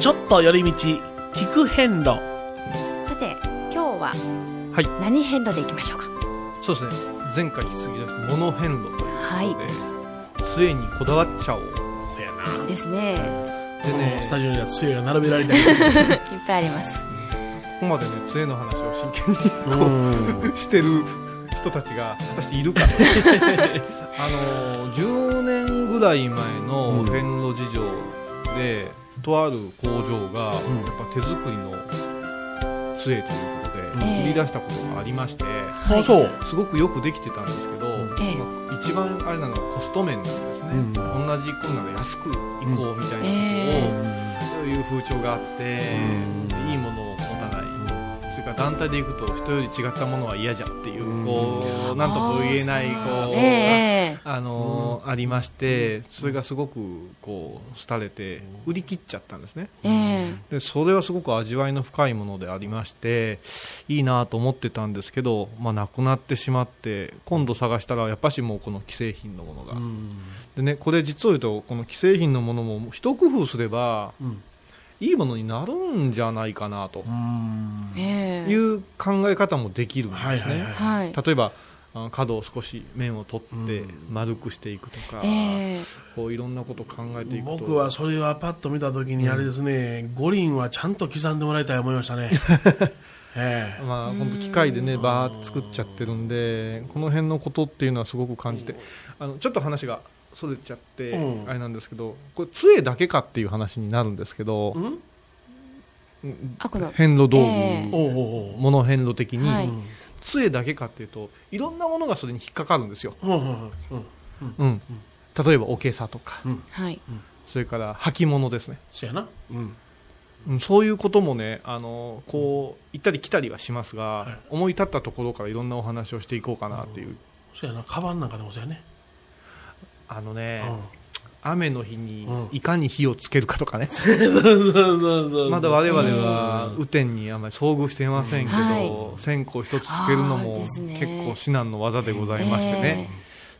ちょっと寄り道聞く変路。さて今日ははい。何変路でいきましょうか？そうですね。前回引き継ぎましてモノ変路ということで、は杖にこだわっちゃおう。そやなですね。でねスタジオには杖が並べられてる。いっぱいあります。ここまでね杖の話を真剣にうん。してる人たちが果たしているか。あの10年ぐらい前の遍路事情で、とある工場が、うん。やっぱ手作りの杖ということで、ええ。売り出したことがありまして、あそうすごくよくできてたんですけど、ええ。まあ一番あれなのはコスト面なんですね、うん。同じ分なら安く行こうみたいなことを、えそういう風潮があって、いいもの団体で行くと人より違ったものは嫌じゃっていう、うん。こうなんとも言えないこう、ええあのーありましてそれがすごくこう廃れて売り切っちゃったんですね。ええ。でそれはすごく味わいの深いものでありましていいなと思ってたんですけど、まあ、なくなってしまって今度探したらやっぱしもうこの既製品のものが、うん。でねこれ実を言うとこの既製品のものも一工夫すればうんいいものになるんじゃないかなと。いう考え方もできるんですね、はいはいはいはい。例えば角を少し面を取ってうん。丸くしていくとか、ええ。こういろんなことを考えていくと。僕はそれはパッと見たときにあれですね、五輪はちゃんと刻んでもらいたいと思いましたね。ええ。まあ、本当機械でねバーって作っちゃってるんでこの辺のことっていうのはすごく感じてあのちょっと話がそれちゃってうん。あれなんですけどこれ杖だけかっていう話になるんですけどうん？遍路道具、ええ。おうおうおう。モノ遍路的に、はい。杖だけかっていうといろんなものがそれに引っかかるんですよ、うんうんうんうん、例えばおけさとかはい。それから履物ですね、そやな。うん。うん、そういうこともねあのこう行ったり来たりはしますが、はい。思い立ったところからいろんなお話をしていこうかなっていう、そやな。カバンなんかでもそうやねあのね、うん。雨の日にうん。いかに火をつけるかとかね、まだ我々は雨天にあまり遭遇していませんけど、はい。線香一つつけるのも結構至難の技でございましてね、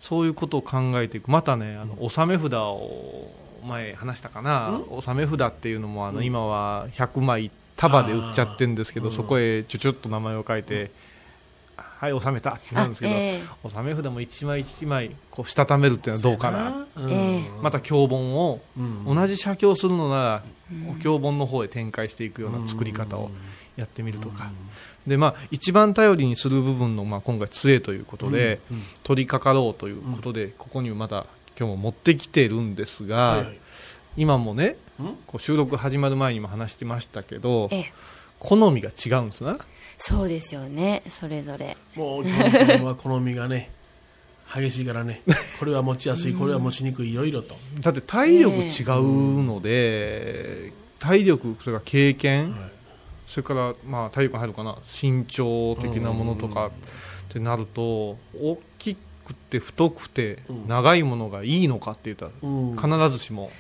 そういうことを考えていく。またねあの納め札を前話したかな、納め札っていうのもあの今は100枚束で売っちゃってるんですけど、そこへちょちょっと名前を書いて、はい納めたってなるんですけど、あええ。納め札も一枚一枚こうしたためるっていうのはどうかな。うん。えまた経本をうん。同じ写経するのなら、経本の方へ展開していくような作り方をやってみるとか、でまあ、一番頼りにする部分の、まあ、今回杖ということで、うんうん。取り掛かろうということで、ここにまた今日も持ってきてるんですが、はいはい。今もねうん。こう収録始まる前にも話してましたけどええ好みが違うんですな。そうですよね。それぞれ。もう基本的には好みがね 激しいからね。これは持ちやすいこれは持ちにくいいろいろと、だって体力違うので、体力それから経験、はい。それから、まあ、体力が入るかな。身長的なものとかってなると大きくて太くてうん。長いものがいいのかって言ったうん。ら必ずしも、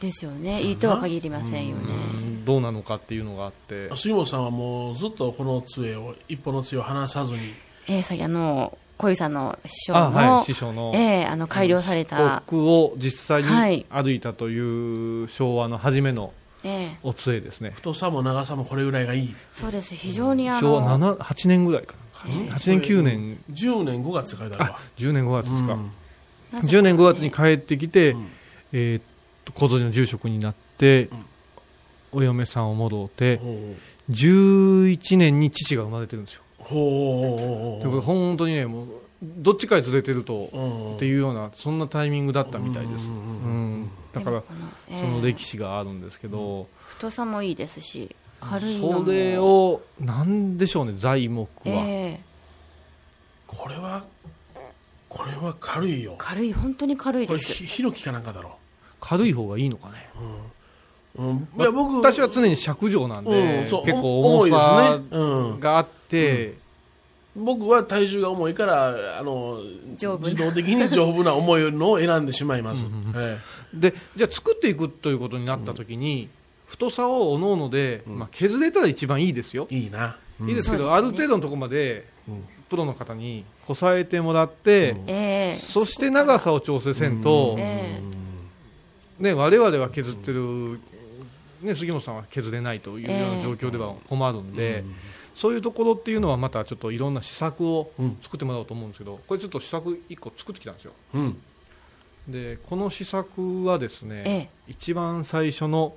ですよね。いいとは限りませんよね。うん。どうなのかっていうのがあって。杉本さんはもうずっとこの杖を一歩の杖を離さずに。ええさっきあの小遊さんの師匠あ、のはい、師匠のええあの改良された。四国を実際はい。に歩いたという昭和の初めのええお杖ですね。太さも長さもこれぐらいがいい。そうです。非常にあ昭和の7 8年ぐらいかな。8年9年10年。5月って書いてあるあわ10年5月ですか、うん。なぜか10年5月に帰ってきて、うん。えーっと小僧の住職になって、ん。お嫁さんを戻ってほう11年に父が生まれてるんですよ。ほうということで本当にねもうどっちかへずれてると、うん。っていうようなそんなタイミングだったみたいです、ううんうんん。だからその歴史があるんですけど、太さもいいですし軽いのも。それをなんでしょうね材木は、ええ。これはこれは軽いよ。軽い本当に軽いです。これひヒノキかなんかだろ軽い方がいいのかね。う、うん、いや僕私は常に尺状なんで、うん結構お重さ重いですね。うんがあって、僕は体重が重いからあの自動的に丈夫な重いのを選んでしまいます、えでじゃあ作っていくということになった時に、太さをおのおので、まあ、削れたら一番いいですよ、えいいな、うん。いいですけど、ね。ある程度のところまで、うん。プロの方にこさえてもらって、うん。ええ。そして長さを調整せんと、ええね、我々は削ってるね、杉本さんは削れないというような状況では困るんで、そういうところっていうのはまたちょっといろんな施策を作ってもらおうと思うんですけど、これちょっと施策1個作ってきたんですようん。でこの施策はですね、ええ一番最初の、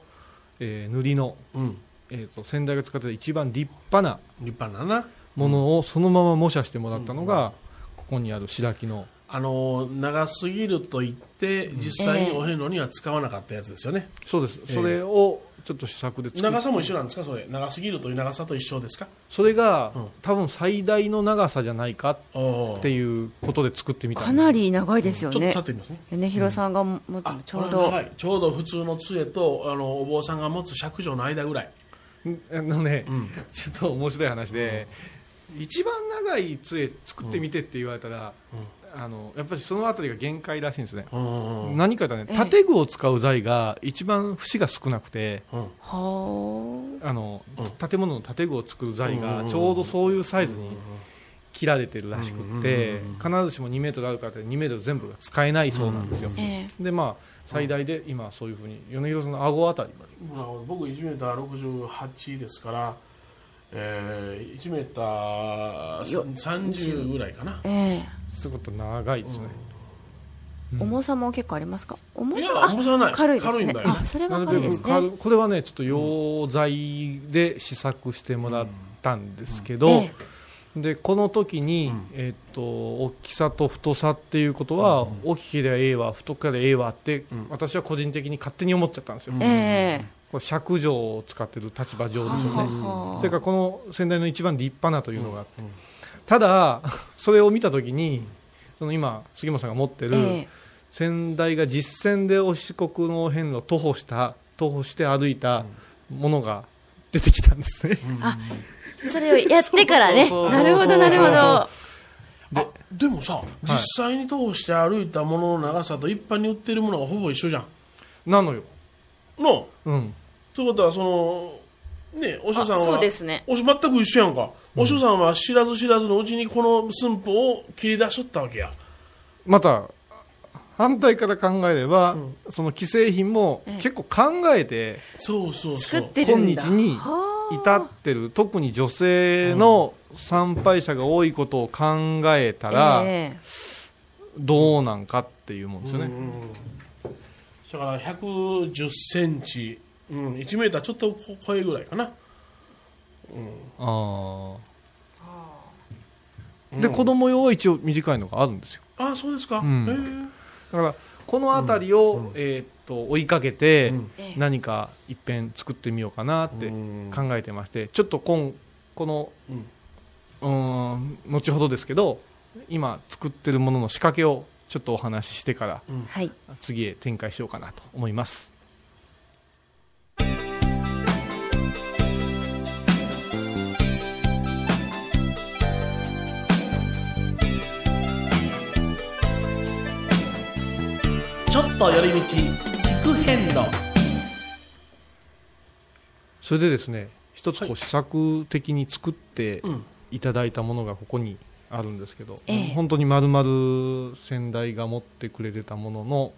えー塗りの、うん。えー、と先代が使ってた一番立派な立派なな。ものをそのまま模写してもらったのが、ここにある白木のあの、長すぎると言って、実際にお遍路には使わなかったやつですよね。そうです、ええ。それをちょっと試作で長さも一緒なんですか？それ。長すぎるという長さと一緒ですか？それが、うん。多分最大の長さじゃないかおっていうことで作ってみたかなり長いですよちょっとね立ってみますね。米広さんが持ちょうど。長い。ちょうど普通の杖とあのお坊さんが持つ尺状の間ぐらい。あのね、ん。ちょっと面白い話で、一番長い杖作ってみてって言われたら、あのやっぱりそのあたりが限界らしいんですね、うん。何かとねええ。建具を使う材が一番節が少なくて。うん。はあ。の、うん。建物の建具を作る材うんがちょうどそういうサイズに切られてるらしくってうん必ずしも2メートルあるからって2メートル全部が使えないそうなんですよ、でまあ最大で今そういうふうに米広さんの顎あたりまで。まあ、僕1メーター68ですから、えー、1メーターよ30ぐらいかな。えってことは長いですね、え重さも結構ありますか？重いやさあ重さはない。軽いですね。軽いんだよ。あそれなは軽いですね。これはねちょっと溶剤で試作してもらったんですけど、えでこの時に、うん。えっと大きさと太さっていうことは、大きければええわ太ければええわって、うん。私は個人的に勝手に思っちゃったんですよ、うんええ。これ尺状を使ってる立場上ですよね、ははそれからこの先代の一番立派なというのがあって、ただそれを見た時にその今杉本さんが持ってる、ええ。先代が実践でお四国の辺路徒歩した徒歩して歩いたものが出てきたんですね、あそれをやってからね。なるほどなるほど。あでもさ、実際に通して歩いたものの長さと一般に売ってるものがほぼ一緒じゃん。なのよ、の。うん、ということは、その、ね、お師匠さんは、あそうですね。お全く一緒やんか。お師匠さんは知らず知らずのうちにこの寸法を切り出しとったわけや。また反対から考えれば、その既製品もええ。結構考えてそうそうそう。作ってる今んだ。日に至ってる特に女性の参拝者が多いことを考えたら、えどうなんかっていうもんですよね、うんだから110センチ、うん、1メーターちょっと超えぐらいかな。ああで子供用は一応短いのがあるんですよ。あそうですか。ん。へえだからこの辺りを、えーっと追いかけて、何か一遍作ってみようかなってうん。考えてましてちょっと今このうん。後ほどですけど今作ってるものの仕掛けをちょっとお話ししてからえはい。次へ展開しようかなと思います。ちょっと寄り道、それでですね一つこう試作的に作ってうん。いただいたものがここにあるんですけど、ええ。本当に丸々先代が持ってくれてたものの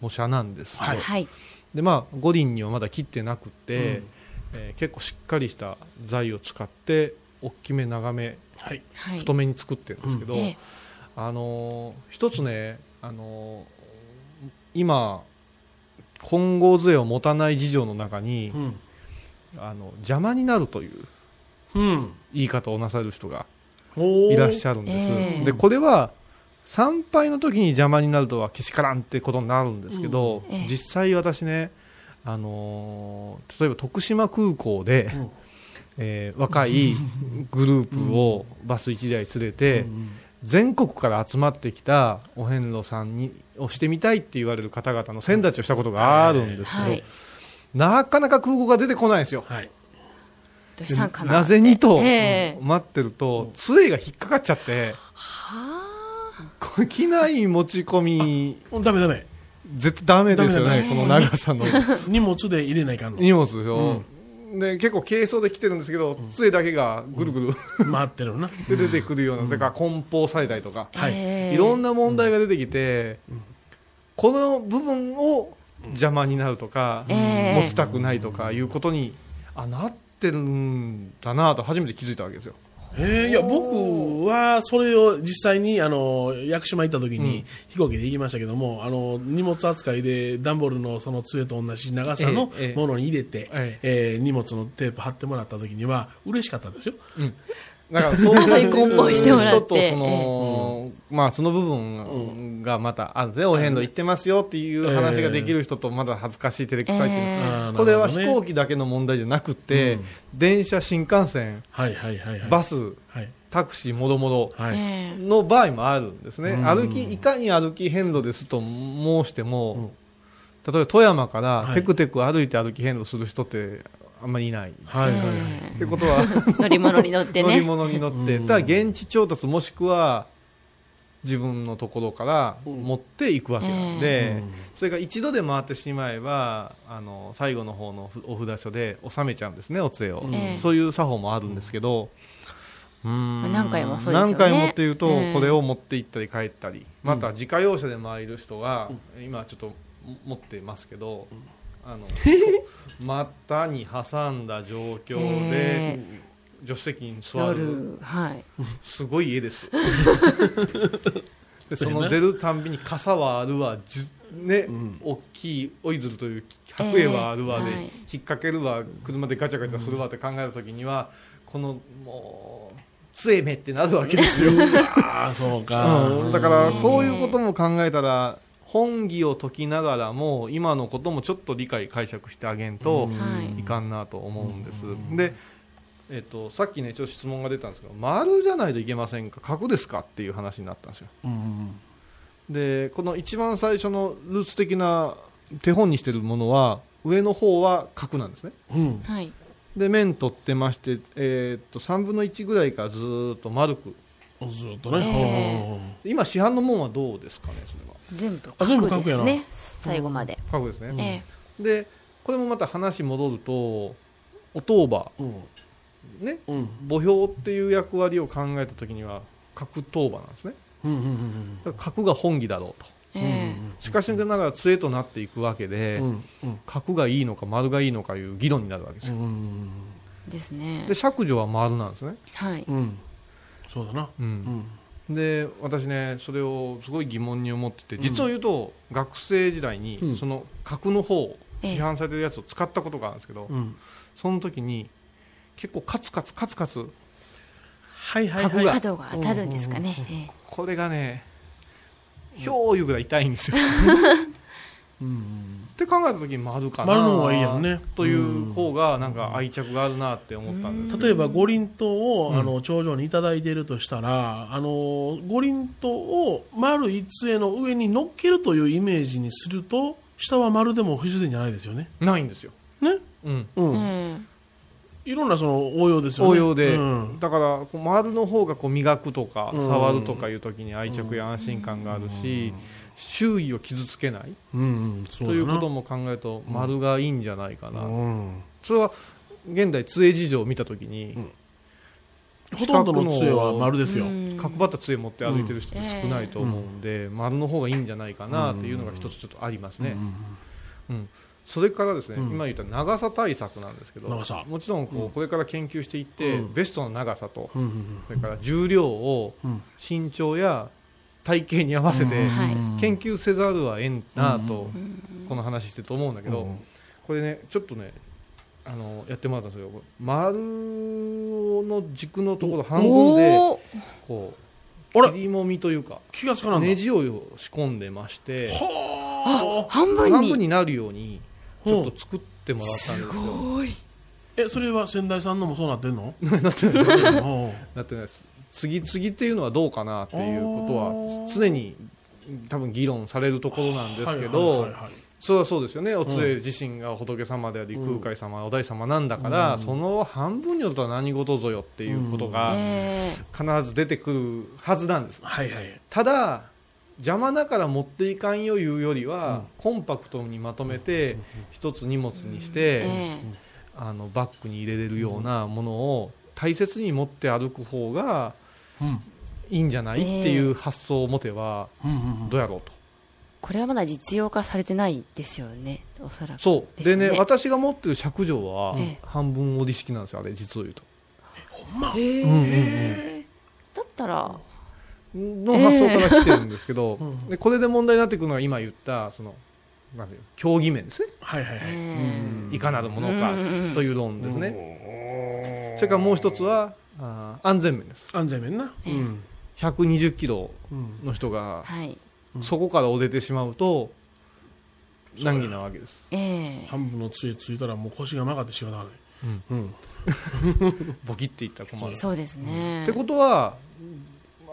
模写なんですけど、はい。はい。でまあ五輪にはまだ切ってなくて、うん。えー結構しっかりした材を使って大きめ長めはい。はい。太めに作ってるんですけど、ええ。あのー一つね、あのー今金剛杖を持たない事情の中に、うん。あの邪魔になるといううん。言い方をなさる人がいらっしゃるんです、ええ。でこれは参拝の時に邪魔になるとはけしからんってことになるんですけど、うん。ええ。実際私ね、あのー例えば徳島空港で、うん。えー若いグループをバス1台連れて、うん全国から集まってきたお遍路さんにをしてみたいって言われる方々の先立ちをしたことがあるんですけど、はいなかなか空港が出てこないんですよ。はい。どうしたんかななぜにとええ待ってると、杖が引っかかっちゃって、はこれ機内持ち込み、ダメダメ。絶対ダメですよね、この長さの 荷物で入れないかんの。荷物ですよ。で結構軽装で来てるんですけど、杖だけがぐるぐる。回ってるな。で出てくるような、それから梱包されたりとか、はい。ええいろんな問題が出てきて、この部分を邪魔になるとか、ええ持ちたくないとかいうことにあなってるんだなと初めて気づいたわけですよ。えーいや僕はそれを実際にあの屋久島行った時に飛行機で行きましたけども、あの荷物扱いで段ボールのその杖と同じ長さのええものに入れて、ええー荷物のテープ貼ってもらった時には嬉しかったですよ。だからそういう梱包してもらって人とその、まあその部分がまたあるね、お遍路行ってますよっていう話ができる人とまだ恥ずかしい照れくさいっていう、これは飛行機だけの問題じゃなくて、電車、新幹線。バス、はい。タクシー、もろもろの場合もあるんですね、うん。歩きいかに歩き遍路ですと申しても、例えば富山からはい。テクテク歩いて歩き遍路する人ってあんまりいない。はいはいはい。えってことは、え 乗り物に乗って乗りね。物に乗って、うん。ただ現地調達もしくは自分のところから持っていくわけなんで、うんそれが一度で回ってしまえばあの最後の方のお札所で納めちゃうんですねお杖を、ええそういう作法もあるんですけど、うーん。何回もそうですよね。何回もっていうと、ええこれを持って行ったり帰ったり。また自家用車で参る人が、今ちょっと持ってますけど、あの股に挟んだ状況で、え助手席にえ座る。夜、はい。すごい家です でその出るたんびに傘はあるわじね、ん。大きいオイズルという白衣はあるわで、ええはい引っ掛けるわ車でガチャガチャするわって考えた時には、このもう杖目ってなるわけですよ、ああ、そうか。うん。だからそういうことも考えたら本義を解きながらも今のこともちょっと理解解釈してあげんとはい。いかんなと思うんです、で、えっとさっきねちょっと質問が出たんですけど丸じゃないといけませんか？角ですか？っていう話になったんですよ。うんでこの一番最初のルーツ的な手本にしてるものは上の方は角なんですね。うん。はい。で面取ってまして、えーっと3分の1ぐらいからずーっと丸くうん。ずっとね。え今市販のものはどうですかねそれは全部あ全部角角やなですね。最後まで。角ですね、えでこれもまた話戻るとお当場うん。ねうん。墓標っていう役割を考えた時には角当場なんですねうん。うん。だから角が本義だろうとええしかしながら杖となっていくわけで、うん。うん。角がいいのか丸がいいのかいう議論になるわけですよ、うん。えですねで。釈除は丸なんですね、はい。うん。そうだな。ううんん。で私ねそれをすごい疑問に思ってて実を言うと、学生時代にうんその角の方ええ市販されてるやつを使ったことがあるんですけど、うん。その時に結構カツカツカツカツはいはいはい。角が当たるんですかね。ええこれがねひょういうぐらい痛いんですよ うん。って考えた時に丸かな丸の方がいいやんね。という方がなんか愛着があるなって思ったんです例えば五輪塔を、うんあの頂上にいただいているとしたらあの五輪塔を丸一杖の上に乗っけるというイメージにすると下は丸でも不自然じゃないですよね。ないんですよ、ね、うん、うん。えいろんなその応用ですよね。応用で、うん。だからこう丸の方がこう磨くとかうん。触るとかいう時に愛着や安心感があるし、周囲を傷つけない。うんうん、ということも考えると丸がいいんじゃないかな、うん。それは現代杖事情を見た時に、うん。ほとんどの杖は丸ですよ。うん。角張った杖持って歩いてる人って少ないと思うんで、丸の方がいいんじゃないかなっていうのが一つちょっとありますね、うんそれからですね、うん。今言った長さ対策なんですけど長さ。もちろんこう、うん。これから研究していって、うん。ベストの長さとうんうん。それから重量をうん。身長や体型に合わせて研究せざるはえんなとこの話してると思うんだけど、うん。これねちょっとねあのやってもらったんですよ。丸の軸のところ半分でこう切りもみというか気がつか。ネジを仕込んでましてはあ。半分半に。分になるようにちょっと作ってもらったんですよ。え、それは仙台さんのもそうなってんの？なってない。うん なってないです次々っていうのはどうかなっていうことは常に多分議論されるところなんですけはいどそれはそうですよね。お杖自身が仏様でありうん空海様お大師様なんだから、うん。その半分によるとは何事ぞよっていうことがえ必ず出てくるはずなんです。はいはい。ただ邪魔だから持っていかんよいうよりは、コンパクトにまとめて一つ荷物にして、ええあのバッグに入れれるようなものを大切に持って歩く方がうん。いいんじゃないっていう発想を持てばうん。うん。どうやろうと。これはまだ実用化されてないですよねおそらく。そう。でね私が持ってる尺定はええ。半分折り式なんですよあれ実を言うと。ほんま？へえ。うんうんだったら。の発想から来てるんですけど、うん。でこれで問題になってくるのが今言ったそのなんていうの競技面ですね、はいはいはい。えいかなるものかという論ですね、それからもう一つはあー安全面です。安全面な？うん。120キロうん。の人がはい。そこから折れてしまうと難儀なわけです。ええ。半分の杖ついたらもう腰が曲がって仕方がない。うん。ボキっていったら困る。そうですね。ってことは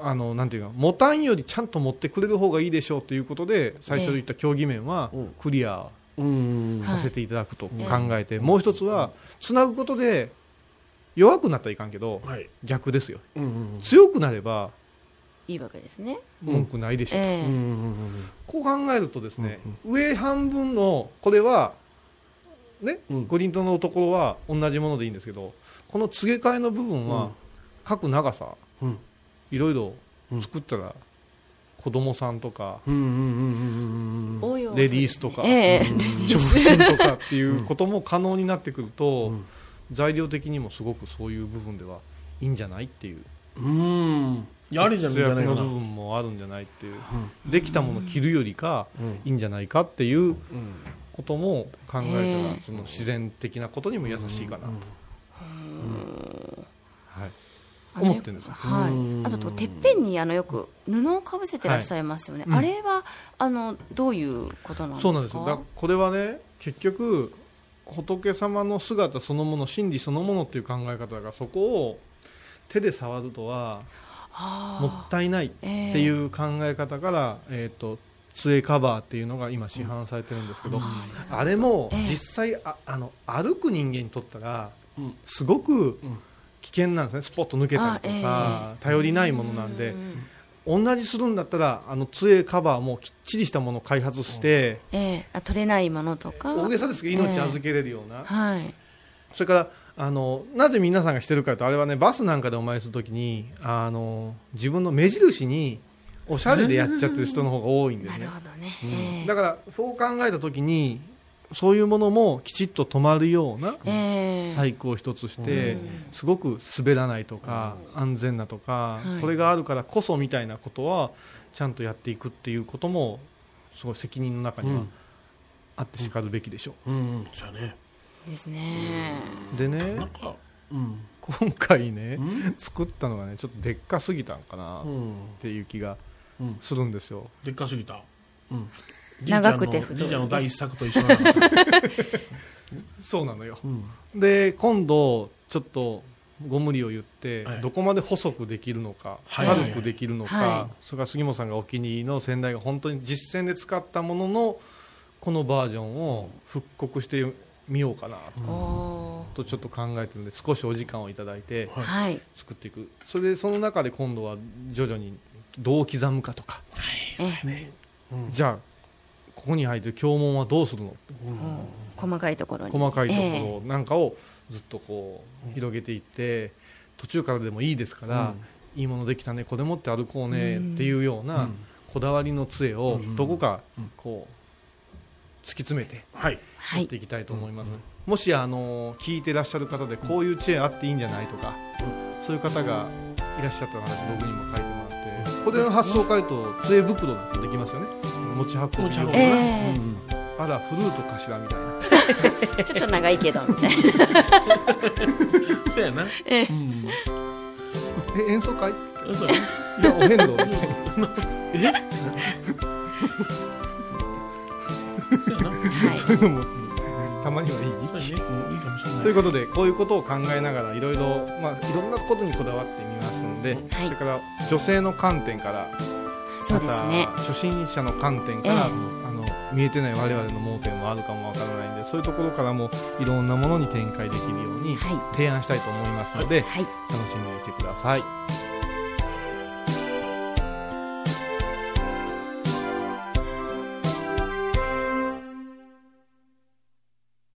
あのなんていうか持たんよりちゃんと持ってくれる方がいいでしょうということで最初で言った競技面はうん。クリアうん。させていただくと考はい。えて、もう一つはつなぐことで弱くなったらいかんけどはい。逆ですよ。うんうん強くなればいいわけですね。文句ないでしょ。う、うん。ええうんうん。こう考えるとですね、上半分のこれはね、うん。五輪とのところは同じものでいいんですけどこの継げ替えの部分はうん。各長さうん。うん。いろいろ作ったら子供さんとかレディースとかええ。長身とかっていうことも可能になってくると、うん材料的にもすごくそういう部分ではいいんじゃないっていう。うん。やりじゃないかな。の部分もあるんじゃないっていう、できたもの着るよりかうん。いいんじゃないかっていううん。ことも考えたら、ええその自然的なことにも優しいかなと、はい、思ってるんですよはうん。い、あととてっぺんにあのよく布をかぶせてらっしゃいますよね、はいあれはあのどういうことなんですか？そうなんですよ。だこれはね結局仏様の姿そのもの真理そのものっていう考え方だからそこを手で触るとはあもったいないっていう考え方から、えー、と杖カバーっていうのが今市販されてるんですけど、あれもええ。実際ああの歩く人間にとったらうん。すごくうん。危険なんですね。スポッと抜けたりとか、あ頼りないものなんで。うん同じするんだったらあの杖カバーもきっちりしたものを開発して、ええ。あ取れないものとか。大げさですけど命預けれるような、はい。それからあのなぜ皆さんがしてるかというとあれはねバスなんかでお参りするときにあの自分の目印におしゃれでやっちゃってる人の方が多いんですね。なるほどね、うん。ええ。だからそう考えたときにそういうものもきちっと止まるようなええ細工を一つして、すごく滑らないとか、安全なとか、はいこれがあるからこそみたいなことはちゃんとやっていくっていうこともすごい責任の中にはうんあってしかるべきでしょうんうん。じゃあね。ですねう、でねなんか、うん。今回ね、うん？作ったのがねちょっとでっかすぎたんかなっうん。ていう気がうん。するんですよでっかすぎた。うん。長くて太いじいちゃんの第一作と一緒なんですよ。そうなのよ。うん。で今度ちょっとご無理を言って、はい。どこまで細くできるのか、はい。軽くできるのか、はそれから杉本さんがお気に入りの先代が本当に実践で使ったもののこのバージョンを復刻してみようかなおー。とちょっと考えてるので少しお時間をいただいてはい。はい作っていく。それでその中で今度は徐々にどう刻むかとか。え。うん。じゃあここに入ってる経文はどうするの？え細かいところに。細かいとえころなんかをずっとこう広げていって途中からでもいいですから、いいものできたねこれ持って歩こうねっていうようなこだわりの杖をどこかこう突き詰めてやっていきたいと思います、もしあの聞いてらっしゃる方でこういう知恵あっていいんじゃないとか、そういう方がいらっしゃったら私僕にも書いてもらってこれの発想を変えると杖袋なんてできますよね持ち運び持ち運ぶえな。えうんあらフルートかしらみたいな ちょっと長いけどみたいな そうやな。ええうん。え演奏会？そうやな。いやお遍路みたいなそうやな。はいそういうのもたまにはいい？そうやね。うんいいかもしれない。ということでこういうことを考えながらいろいろまあいろんなことにこだわってみますので、はいそれから女性の観点からそうですね。また初心者の観点から、ええ。あの見えてない我々の盲点もあるかもわからないんでそういうところからもいろんなものに展開できるようにはい。提案したいと思いますので、はい。楽しみにしてください。